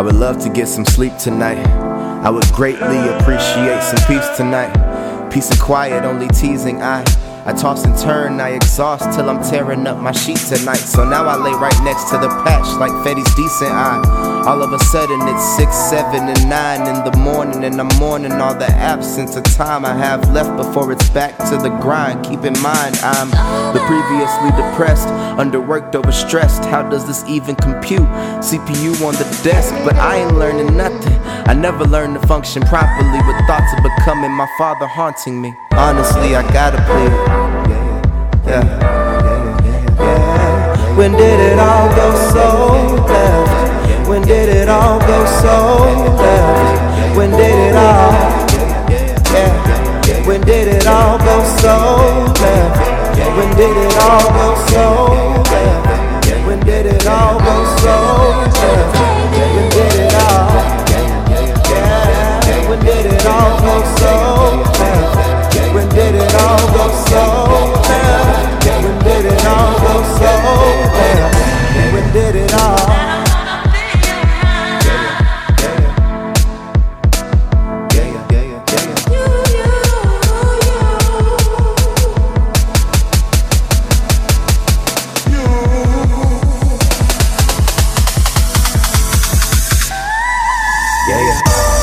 I would love to get some sleep tonight. I would greatly appreciate some peace tonight. Peace and quiet, only teasing I. I toss and turn, I exhaust till I'm tearing up my sheets at night. So now I lay right next to the patch like Fetty's decent eye. All of a sudden it's six, seven, and nine in the morning, and I'm mourning all the absence of time I have left before it's back to the grind. Keep in mind, I'm the previously depressed, underworked, overstressed. How does this even compute? CPU on the desk, but I ain't learning nothing. I never learned to function properly with thoughts of becoming my father haunting me. Honestly, I gotta plead. Yeah, yeah, yeah. When did it all go so left? When did it all go so left? When did it all? Yeah. When did it all go so left? When did it all go so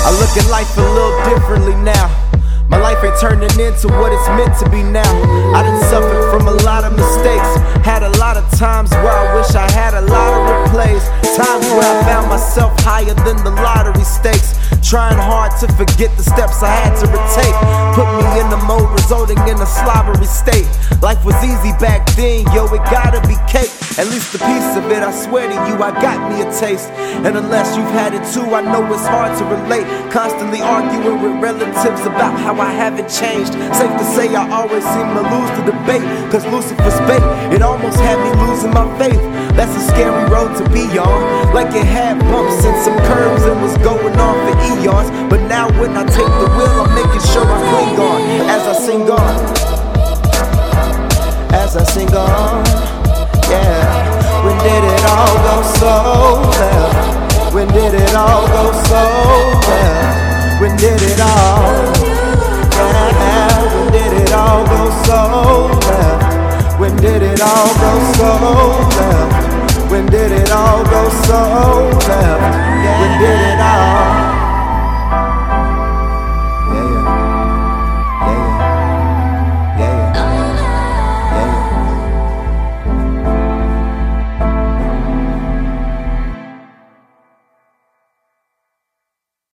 I look at life a little differently now. My life ain't turning into what it's meant to be now. I done suffered from a lot of mistakes. Had a lot of times where I wish I had a lot of replays. Times where I found myself higher than the lottery stakes. Trying hard to forget the steps I had to retake. Put me in the mode resulting in a slobbery state. Life was easy back then, yo, it gotta be cake. At least a piece of it, I swear to you, I got me a taste. And unless you've had it too, I know it's hard to relate. Constantly arguing with relatives about how I haven't changed. Safe to say, I always seem to lose the debate. Cause Lucifer's bait, it almost had me losing my faith. That's a scary road to be on. Like it had bumps and some curves and was going on for eons. But now when I take the wheel, I'm making sure I cling on. As I sing on. As I sing on. So left? When did it all? Yeah. When did it all go so left? When did it all go so left? When did it all go so